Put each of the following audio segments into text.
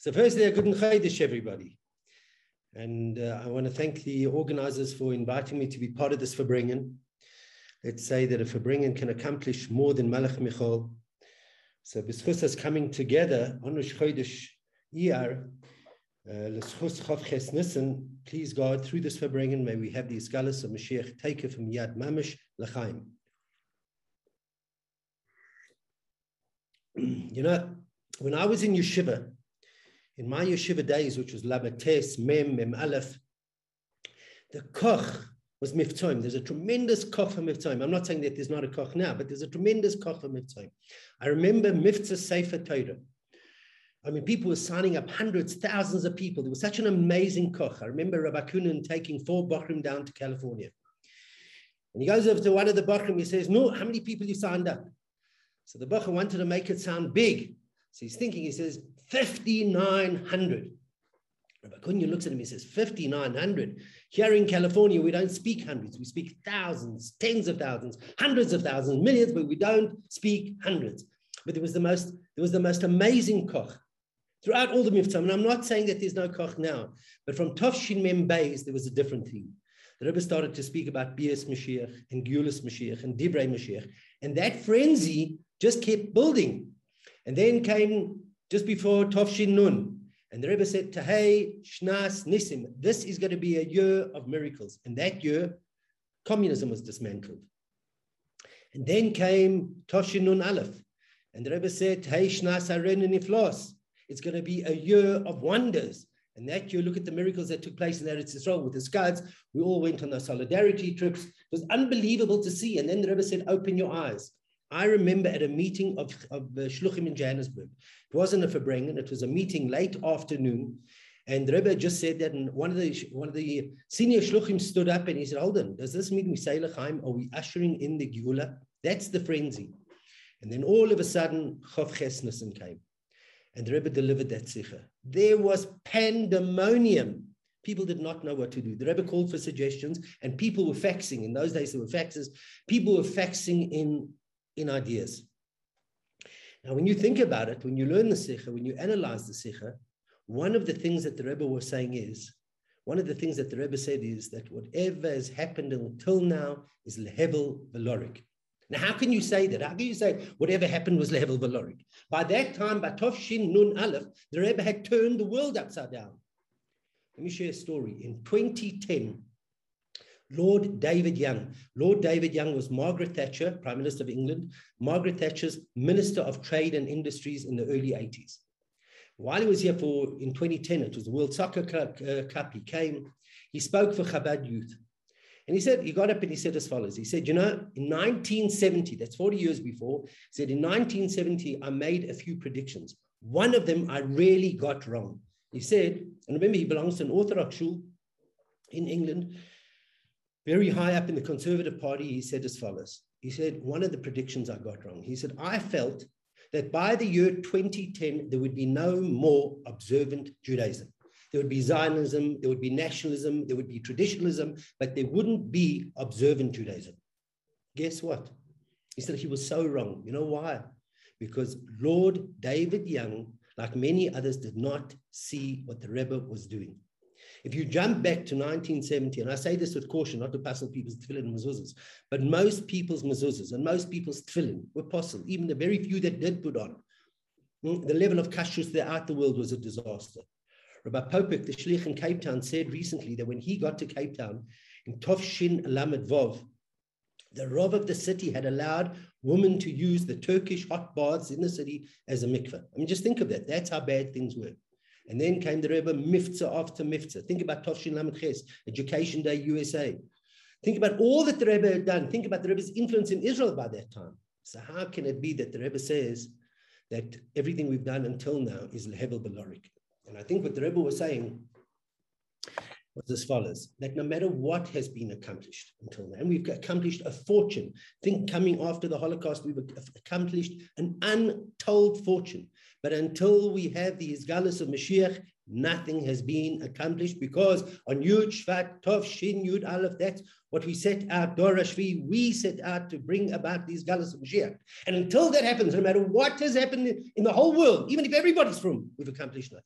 So firstly, a good Chodesh, everybody. And uh, I want to thank the organizers for inviting me to be part of this Farbrengen. Let's say that a Farbrengen can accomplish more than Malach Michal. So B'schus us coming together on Rosh Chodesh Iyar, L'schus Chav Ches Nissen, please God, through this Farbrengen, may we have the Iskalis of Mashiach take it from Yad Mamish L'chaim. You know, when I was in yeshiva, in my yeshiva days, which was Labates, Mem, Mem Aleph, the koch was miftoim. There's a tremendous koch for miftoim. I'm not saying that there's not a koch now, but there's a tremendous koch for miftoim. I remember Mifta Sefer Torah. I mean, people were signing up hundreds, thousands of people. There was such an amazing koch. I remember Rabbi Cunin taking four Bachrim down to California. And he goes over to one of the Bachrim, he says, no, how many people you signed up? So the Bachrim wanted to make it sound big. So he's thinking, he says, 5,900. Rabbi Kunya looks at him, he says, 5,900. Here in California, we don't speak hundreds, we speak thousands, tens of thousands, hundreds of thousands, millions, but we don't speak hundreds. But there was the most, there was the most amazing koch throughout all the miftam. And I'm not saying that there's no koch now, but from Tovshin Mem there was a different thing. The Rebbe started to speak about Bias Mashiach and Geulis Mashiach and Divrei Mashiach. And that frenzy just kept building. And then came just before Tovshin Nun. And the Rebbe said, T'hei Shnas Nissim, this is going to be a year of miracles. And that year, communism was dismantled. And then came Tovshin Nun Aleph. And the Rebbe said, Tahei Shnas Aren Niflos. It's going to be a year of wonders. And that year, look at the miracles that took place in Eretz Yisrael with the Scots. We all went on the solidarity trips. It was unbelievable to see. And then the Rebbe said, open your eyes. I remember at a meeting of, of uh, Shluchim in Johannesburg. It wasn't a Farbrengen, it was a meeting late afternoon. And the Rebbe just said that, and one of the one of the senior shluchim stood up and he said, "Hold on, does this mean we say lechaim? Are we ushering in the geula? That's the frenzy." And then all of a sudden, Chav Chesnissen came, and the Rebbe delivered that sikha. There was pandemonium. People did not know what to do. The Rebbe called for suggestions, and people were faxing. In those days, there were faxes. People were faxing in in ideas. Now, when you think about it, when you learn the Sikha, when you analyze the Sikha, one of the things that the Rebbe was saying is, one of the things that the Rebbe said is that whatever has happened until now is lehevel velorik. Now, how can you say that? How can you say whatever happened was lehevel velorik? By that time, by Tov Shin Nun Aleph, the Rebbe had turned the world upside down. Let me share a story. In 2010, Lord David Young. Lord David Young was Margaret Thatcher, Prime Minister of England, Margaret Thatcher's Minister of Trade and Industries in the early 80s. While he was here for, in 2010, it was the World Soccer uh, Cup, he came, he spoke for Chabad Youth. And he said, he got up and he said as follows. He said, you know, in 1970, that's 40 years before, he said, in 1970, I made a few predictions. One of them I really got wrong. He said, and remember, he belongs to an Orthodox shul in England very high up in the Conservative Party, he said as follows. He said, one of the predictions I got wrong. He said, I felt that by the year 2010, there would be no more observant Judaism. There would be Zionism, there would be nationalism, there would be traditionalism, but there wouldn't be observant Judaism. Guess what? He said he was so wrong. You know why? Because Lord David Young, like many others, did not see what the Rebbe was doing. If you jump back to 1970, and I say this with caution, not to passel people's tefillin and mezuzahs, but most people's mezuzahs and most people's tefillin were possible, even the very few that did put on. Hmm, the level of kashrus throughout the world was a disaster. Rabbi Popack, the shlich in Cape Town, said recently that when he got to Cape Town in Tovshin Lamed Vov, the Rav of the city had allowed women to use the Turkish hot baths in the city as a mikveh. I mean, just think of that. That's how bad things were. And then came the Rebbe Mifza after Mifza. Think about Tovshin Lamed Ches, Education Day USA. Think about all that the Rebbe had done. Think about the Rebbe's influence in Israel by that time. So how can it be that the Rebbe says that everything we've done until now is Lehevel Belorik? And I think what the Rebbe was saying was as follows, that no matter what has been accomplished until now, and we've accomplished a fortune. Think coming after the Holocaust, we've accomplished an untold fortune. But until we have the Izgalus of Mashiach, nothing has been accomplished because on Yud Shvat Tov Shin Yud Aleph, that's what we set out, Dorashvi, we set out to bring about these Galus of Mashiach. And until that happens, no matter what has happened in the whole world, even if everybody's from, we've accomplished nothing.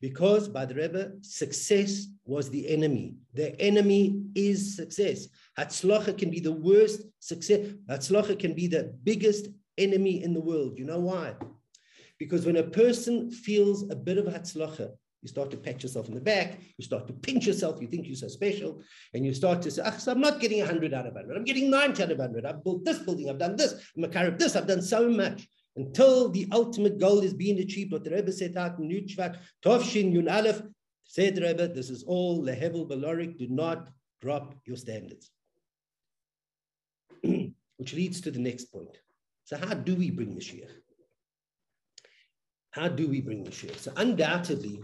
Because by the Rebbe, success was the enemy. The enemy is success. Hatzlacha can be the worst success. Hatzlacha can be the biggest enemy in the world. You know why? Because when a person feels a bit of hatzlacha, you start to pat yourself in the back, you start to pinch yourself, you think you're so special, and you start to say, so I'm not getting 100 out of 100, I'm getting 90 out of 100. I've built this building, I've done this, I'm a carib this, I've done so much. Until the ultimate goal is being achieved, what the Rebbe set out in Nutschwak, Tovshin Yun Aleph, said Rebbe, this is all Lehevel Balorik, do not drop your standards. Which leads to the next point. So how do we bring Mashiach? How do we bring Mashiach? So undoubtedly,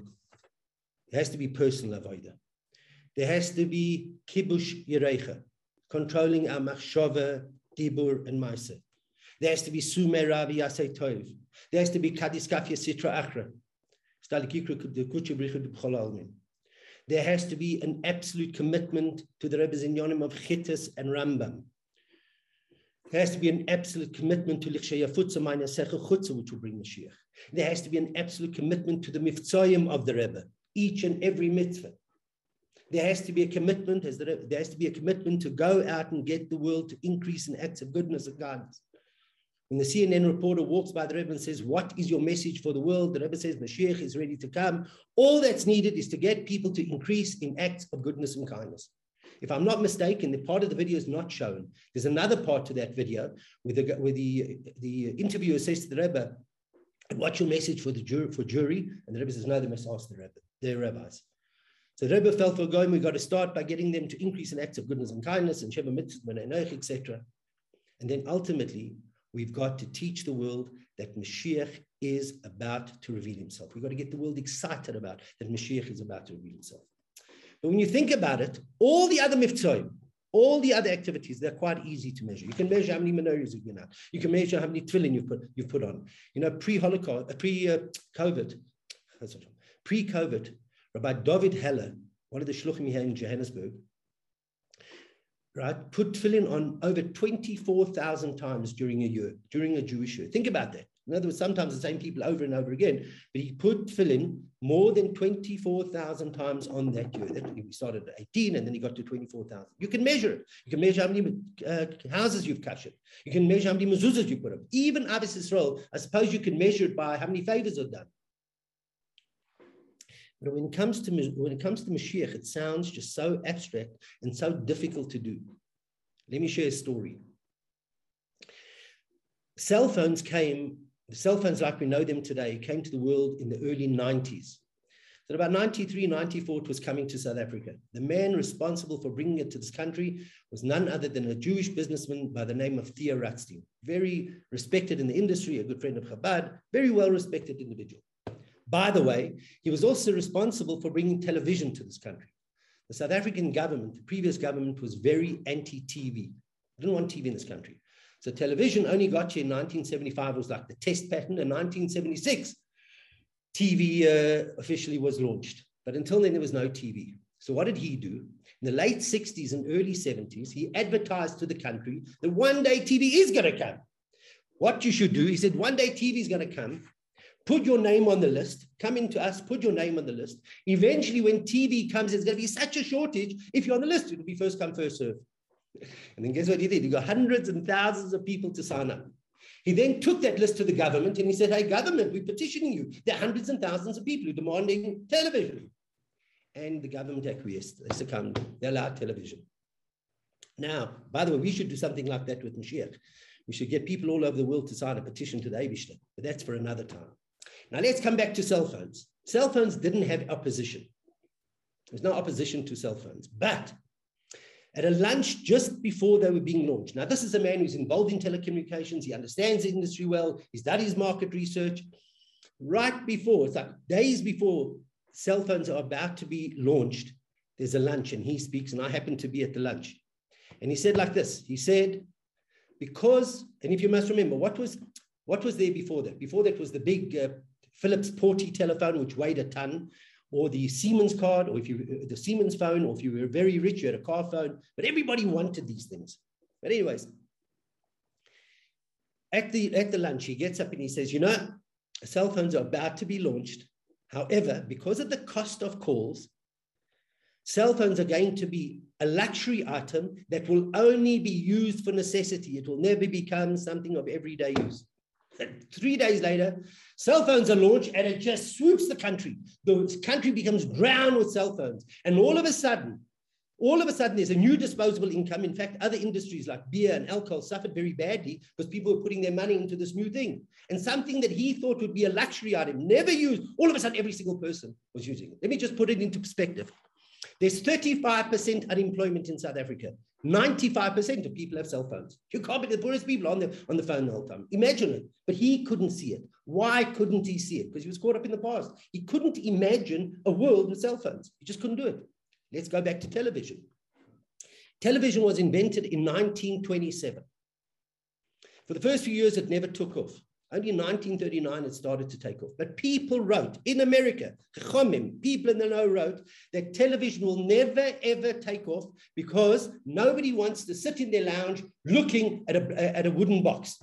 there has to be personal avodah. There has to be kibush yirecha, controlling our machshava, dibur, and maisa. There has to be sume ravi yasei tov. There has to be kadiskafia sitra achra. There has to be an absolute commitment to the Rebbe's inyonim of Chittis and Rambam. There has to be an absolute commitment to Lichshaya Futza Maina Secha Chutza, which will bring Mashiach. There has to be an absolute commitment to the Miftzayim of the Rebbe, each and every mitzvah. There has to be a commitment, as the, there has to be a commitment to go out and get the world to increase in acts of goodness and kindness. When the CNN reporter walks by the Rebbe and says, What is your message for the world? The Rebbe says, Mashiach is ready to come. All that's needed is to get people to increase in acts of goodness and kindness. If I'm not mistaken, the part of the video is not shown. There's another part to that video where the, where the, the interviewer says to the Rebbe, What's your message for the jury? For jury? And the Rebbe says, No, they must ask the Rebbe, their rabbis. So the Rebbe felt for going, we've got to start by getting them to increase in acts of goodness and kindness and Sheva Mitzvah, etc. And then ultimately, We've got to teach the world that Mashiach is about to reveal himself. We've got to get the world excited about that Mashiach is about to reveal himself. But when you think about it, all the other mitzvahs, all the other activities, they're quite easy to measure. You can measure how many menorahs you've been out. You can measure how many tefillin you've put, you've put on. You know, pre-Holocaust, uh, pre-COVID, pre-COVID, Rabbi David Heller, one of the shluchim here in Johannesburg, right, put tefillin on over 24,000 times during a year, during a Jewish year. Think about that. In other words, sometimes the same people over and over again, but he put tefillin more than 24,000 times on that year. That, he started at 18 and then he got to 24,000. You can measure it. You can measure how many uh, houses you've kashed. You can measure how many mezuzahs you put up. Even Abbas Israel, I suppose you can measure it by how many favors are done. But when it comes to when it comes to Mashiach, it sounds just so abstract and so difficult to do. Let me share a story. Cell phones came, cell phones like we know them today, came to the world in the early 90s. So about 93, 94, it was coming to South Africa. The man responsible for bringing it to this country was none other than a Jewish businessman by the name of Theo Ratstein. Very respected in the industry, a good friend of Chabad, very well respected individual. By the way, he was also responsible for bringing television to this country. The South African government, the previous government, was very anti TV. Didn't want TV in this country. So television only got here in 1975, it was like the test pattern. In 1976, TV uh, officially was launched. But until then, there was no TV. So what did he do? In the late 60s and early 70s, he advertised to the country that one day TV is going to come. What you should do, he said, one day TV is going to come put your name on the list, come into us, put your name on the list. Eventually, when TV comes, there's going to be such a shortage. If you're on the list, it'll be first come, first serve. And then guess what he did? He got hundreds and thousands of people to sign up. He then took that list to the government and he said, Hey, government, we're petitioning you. There are hundreds and thousands of people who are demanding television. And the government acquiesced. They succumbed. They allowed television. Now, by the way, we should do something like that with Mashiach. We should get people all over the world to sign a petition to the Eibishter, but that's for another time. Now let's come back to cell phones. Cell phones didn't have opposition. There's no opposition to cell phones. But at a lunch just before they were being launched, now this is a man who's involved in telecommunications. He understands the industry well. He's done his market research. Right before, it's like days before cell phones are about to be launched, there's a lunch and he speaks, and I happen to be at the lunch. And he said like this, he said, because, and if you must remember, what was what was there before that? Before that was the big uh, Philips Porty telephone, which weighed a ton, or the Siemens card, or if you the Siemens phone, or if you were very rich, you had a car phone. But everybody wanted these things. But anyways, at the at the lunch, he gets up and he says, "You know, cell phones are about to be launched, However, because of the cost of calls, cell phones are going to be a luxury item that will only be used for necessity. It will never become something of everyday use. And three days later, cell phones are launched and it just swoops the country. The country becomes drowned with cell phones. And all of a sudden, all of a sudden, there's a new disposable income. In fact, other industries like beer and alcohol suffered very badly because people were putting their money into this new thing. And something that he thought would be a luxury item, never used, all of a sudden, every single person was using it. Let me just put it into perspective. There's 35% unemployment in South Africa. 95% of people have cell phones. You can't be the poorest people on the, on the phone the whole time. Imagine it. But he couldn't see it. Why couldn't he see it? Because he was caught up in the past. He couldn't imagine a world with cell phones. He just couldn't do it. Let's go back to television. Television was invented in 1927. For the first few years, it never took off. Only in 1939 it started to take off. But people wrote in America, people in the know wrote that television will never ever take off because nobody wants to sit in their lounge looking at a, at a wooden box.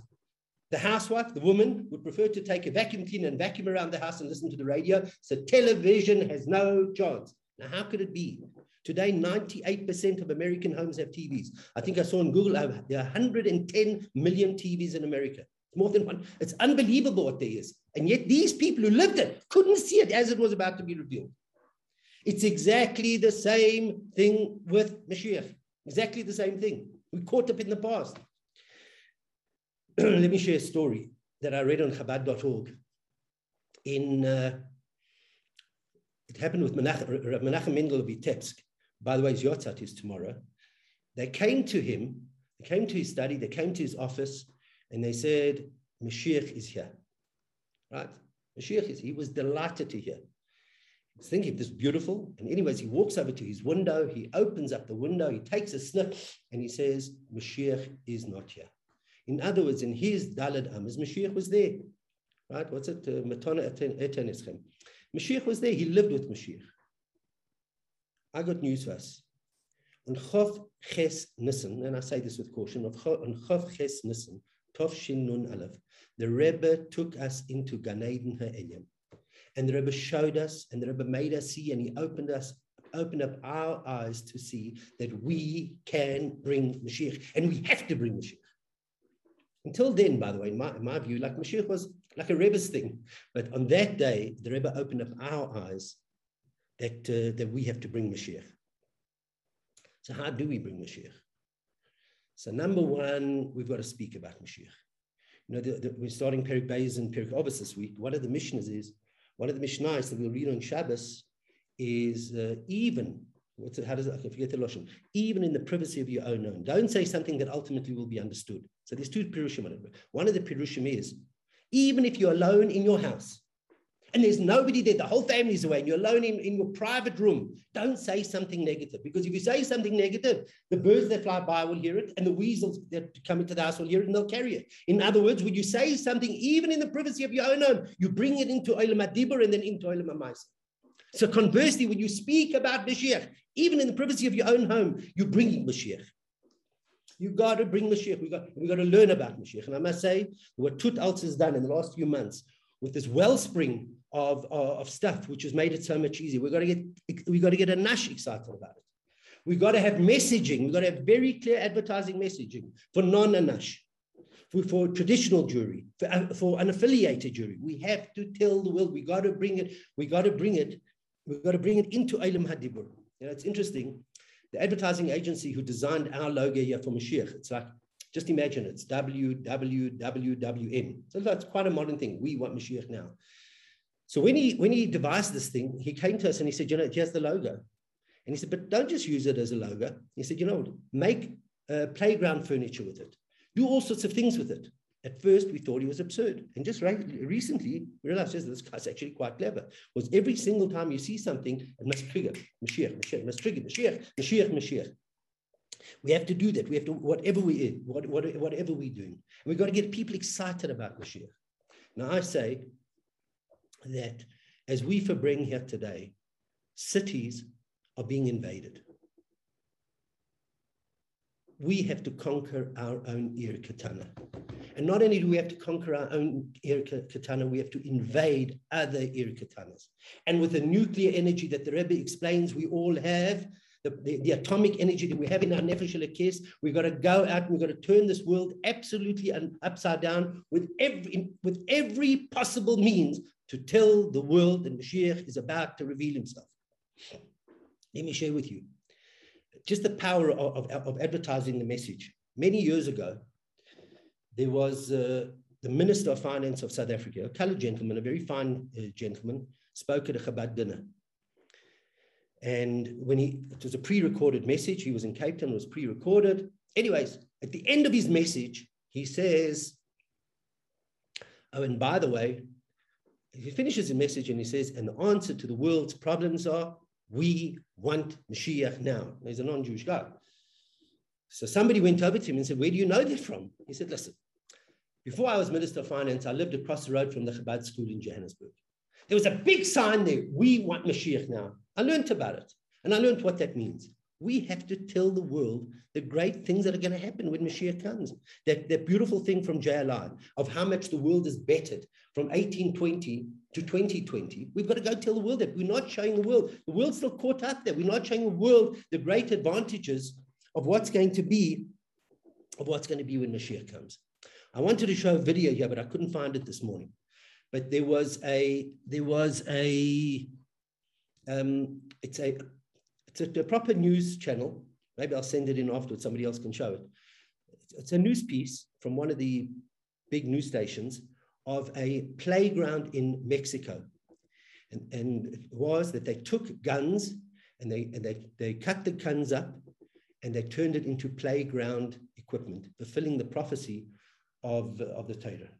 The housewife, the woman, would prefer to take a vacuum cleaner and vacuum around the house and listen to the radio. So television has no chance. Now, how could it be? Today, 98% of American homes have TVs. I think I saw on Google uh, there are 110 million TVs in America. More than one. It's unbelievable what there is. And yet these people who lived it couldn't see it as it was about to be revealed. It's exactly the same thing with Mashiach. Exactly the same thing. We caught up in the past. Let me share a story that I read on Chabad.org. In uh, it happened with Menachem, Menachem Mendel of Vitebsk. By the way, his Yotzat is tomorrow. They came to him, they came to his study, they came to his office, and they said, Mashiach is here. Right? Mashiach is, he was delighted to hear. He was thinking, this beautiful. And anyways, he walks over to his window, he opens up the window, he takes a sniff, and he says, Mashiach is not here. In other words, in his Dalad Amos, Mashiach was there. Right? What's it? Uh, Matana Eten Mashiach was there. He lived with Mashiach. I got news for us. On Chav Ches Nissen, and I say this with caution, on Chav Ches Nissen, Tov Shin Nun Aleph, the Rebbe took us into Gan Eden Ha'elim. And the Rebbe showed us, and the Rebbe made us see, and he opened us, opened up our eyes to see that we can bring Mashiach, and we have to bring Mashiach. Until then, by the way, in my, in my view, like Mashiach was like a Rebbe's thing. But on that day, the Rebbe opened up our eyes that, uh, that we have to bring Mashiach. So how do we bring Mashiach? So number one, we've got to speak about Mashiach. You know, the, the, we're starting Perik Beis and Perik Obis this week. One of the missions is, one of the mishnahs that we'll read on Shabbos is uh, even, what's it, how does it, forget the Lashon, even in the privacy of your own home. Don't say something that ultimately will be understood. So there's two Pirushim on it. One of the Pirushim is, even if you're alone in your house and there's nobody there, the whole family's away, and you're alone in, in your private room, don't say something negative. Because if you say something negative, the birds that fly by will hear it, and the weasels that come into the house will hear it, and they'll carry it. In other words, when you say something, even in the privacy of your own home, you bring it into Olam Adibur and then into Olam Amaisa. So conversely, when you speak about Mashiach, even in the privacy of your own home, you're bringing Mashiach. You got to bring Mashiach. We got, we got to learn about Mashiach. And I must say, what Tut Alts has done in the last few months with this wellspring of, of, of stuff, which has made it so much easier. We've got to get, we got to get a Nash excited about it. We've got to have messaging. We've got to have very clear advertising messaging for non-Anash, for, for traditional Jewry, for, uh, for unaffiliated Jewry. We have to tell the world, we got to bring it, we got to bring it, we've got to bring it into Eilim Hadibur. You know, it's interesting the advertising agency who designed our logo here for Mashiach, it's like, just imagine it's WWWWN. So that's quite a modern thing. We want Mashiach now. So when he when he devised this thing, he came to us and he said, you know, here's the logo. And he said, but don't just use it as a logo. He said, you know, make uh, playground furniture with it. Do all sorts of things with it. At first, we thought he was absurd. And just recently, we realized yes, this guy's actually quite clever. Was every single time you see something, it must trigger Mashiach, Mashiach, must trigger Mashiach, Mashiach, Mashiach. We have to do that. We have to, whatever we what, what, whatever we're doing. We've got to get people excited about Mashiach. Now, I say that as we bring here today, cities are being invaded. we have to conquer our own Ir Katana. And not only do we have to conquer our own Ir Katana, we have to invade other Ir Katanas. And with the nuclear energy that the Rebbe explains we all have, the, the, the, atomic energy that we have in our Nefesh case, we've got to go out and we've got to turn this world absolutely upside down with every, with every possible means to tell the world that Mashiach is about to reveal himself. Let me share with you just the power of, of, of advertising the message. Many years ago, there was uh, the Minister of Finance of South Africa, a colored gentleman, a very fine uh, gentleman, spoke at a Chabad dinner. And when he, it was a pre-recorded message, he was in Cape Town, it was pre-recorded. Anyways, at the end of his message, he says, oh, and by the way, he finishes the message and he says, and the answer to the world's problems are, we want Mashiach now. He's a non-Jewish guy. So somebody went over to him and said, where do you know that from? He said, listen, before I was Minister of Finance, I lived across the road from the Chabad school in Johannesburg. There was a big sign there, we want Mashiach now. I learned about it, and I learned what that means. We have to tell the world the great things that are going to happen when Mashiach comes. That, that beautiful thing from JLI of how much the world is bettered from 1820 to 2020. We've got to go tell the world that we're not showing the world. The world's still caught up there. We're not showing the world the great advantages of what's going to be, of what's going to be when Mashiach comes. I wanted to show a video here, but I couldn't find it this morning. But there was a there was a um, it's a it's a, a, proper news channel. Maybe I'll send it in afterwards. Somebody else can show it. It's, a news piece from one of the big news stations of a playground in Mexico. And, and it was that they took guns and they, and they, they cut the guns up and they turned it into playground equipment, fulfilling the prophecy of, of the Torah.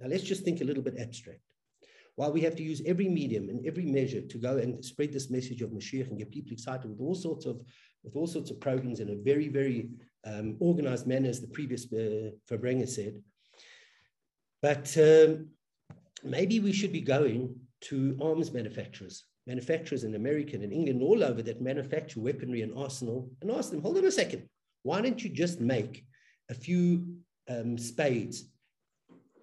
Now let's just think a little bit abstract. While we have to use every medium and every measure to go and spread this message of Mashiach and get people excited with all sorts of with all sorts of programs in a very very um, organized manner, as the previous uh, Farbrenga said. But um, maybe we should be going to arms manufacturers, manufacturers in America and England, all over that manufacture weaponry and arsenal, and ask them, hold on a second, why don't you just make a few um, spades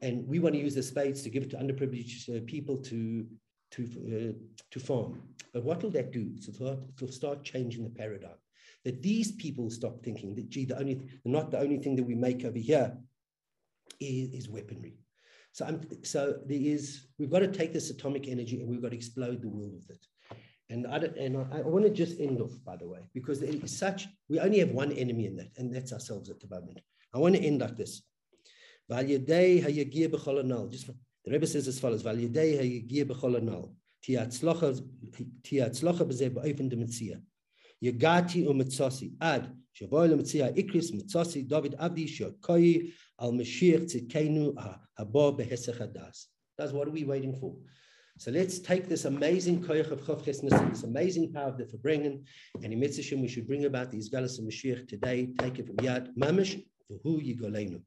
and we want to use the space to give it to underprivileged uh, people to to uh, to farm. But what will that do? So it will start changing the paradigm. That these people stop thinking that gee, the only not the only thing that we make over here is, is weaponry. So I'm, so there is we've got to take this atomic energy and we've got to explode the world with it. And I, and I, I want to just end off, by the way, because it is such, we only have one enemy in that, and that's ourselves at the moment. I want to end like this. Just the Rebbe says as follows: Val Yedei Hayagir Anal. Tiatzlocha b'zeh ba'ofen de Metzia. Yagati u'metzosi ad shavoy lemetzia ikris metzosi David Abdi shokoyi al Mashiach tzidkenu haba behesech hadas. That's what are we waiting for? So let's take this amazing koyach of Chavches this amazing power of the Farbrengen, and in Mitzvah we should bring about these Galas of Mashiach today. Take it from Yad Mamish, V'hu Yigolenu.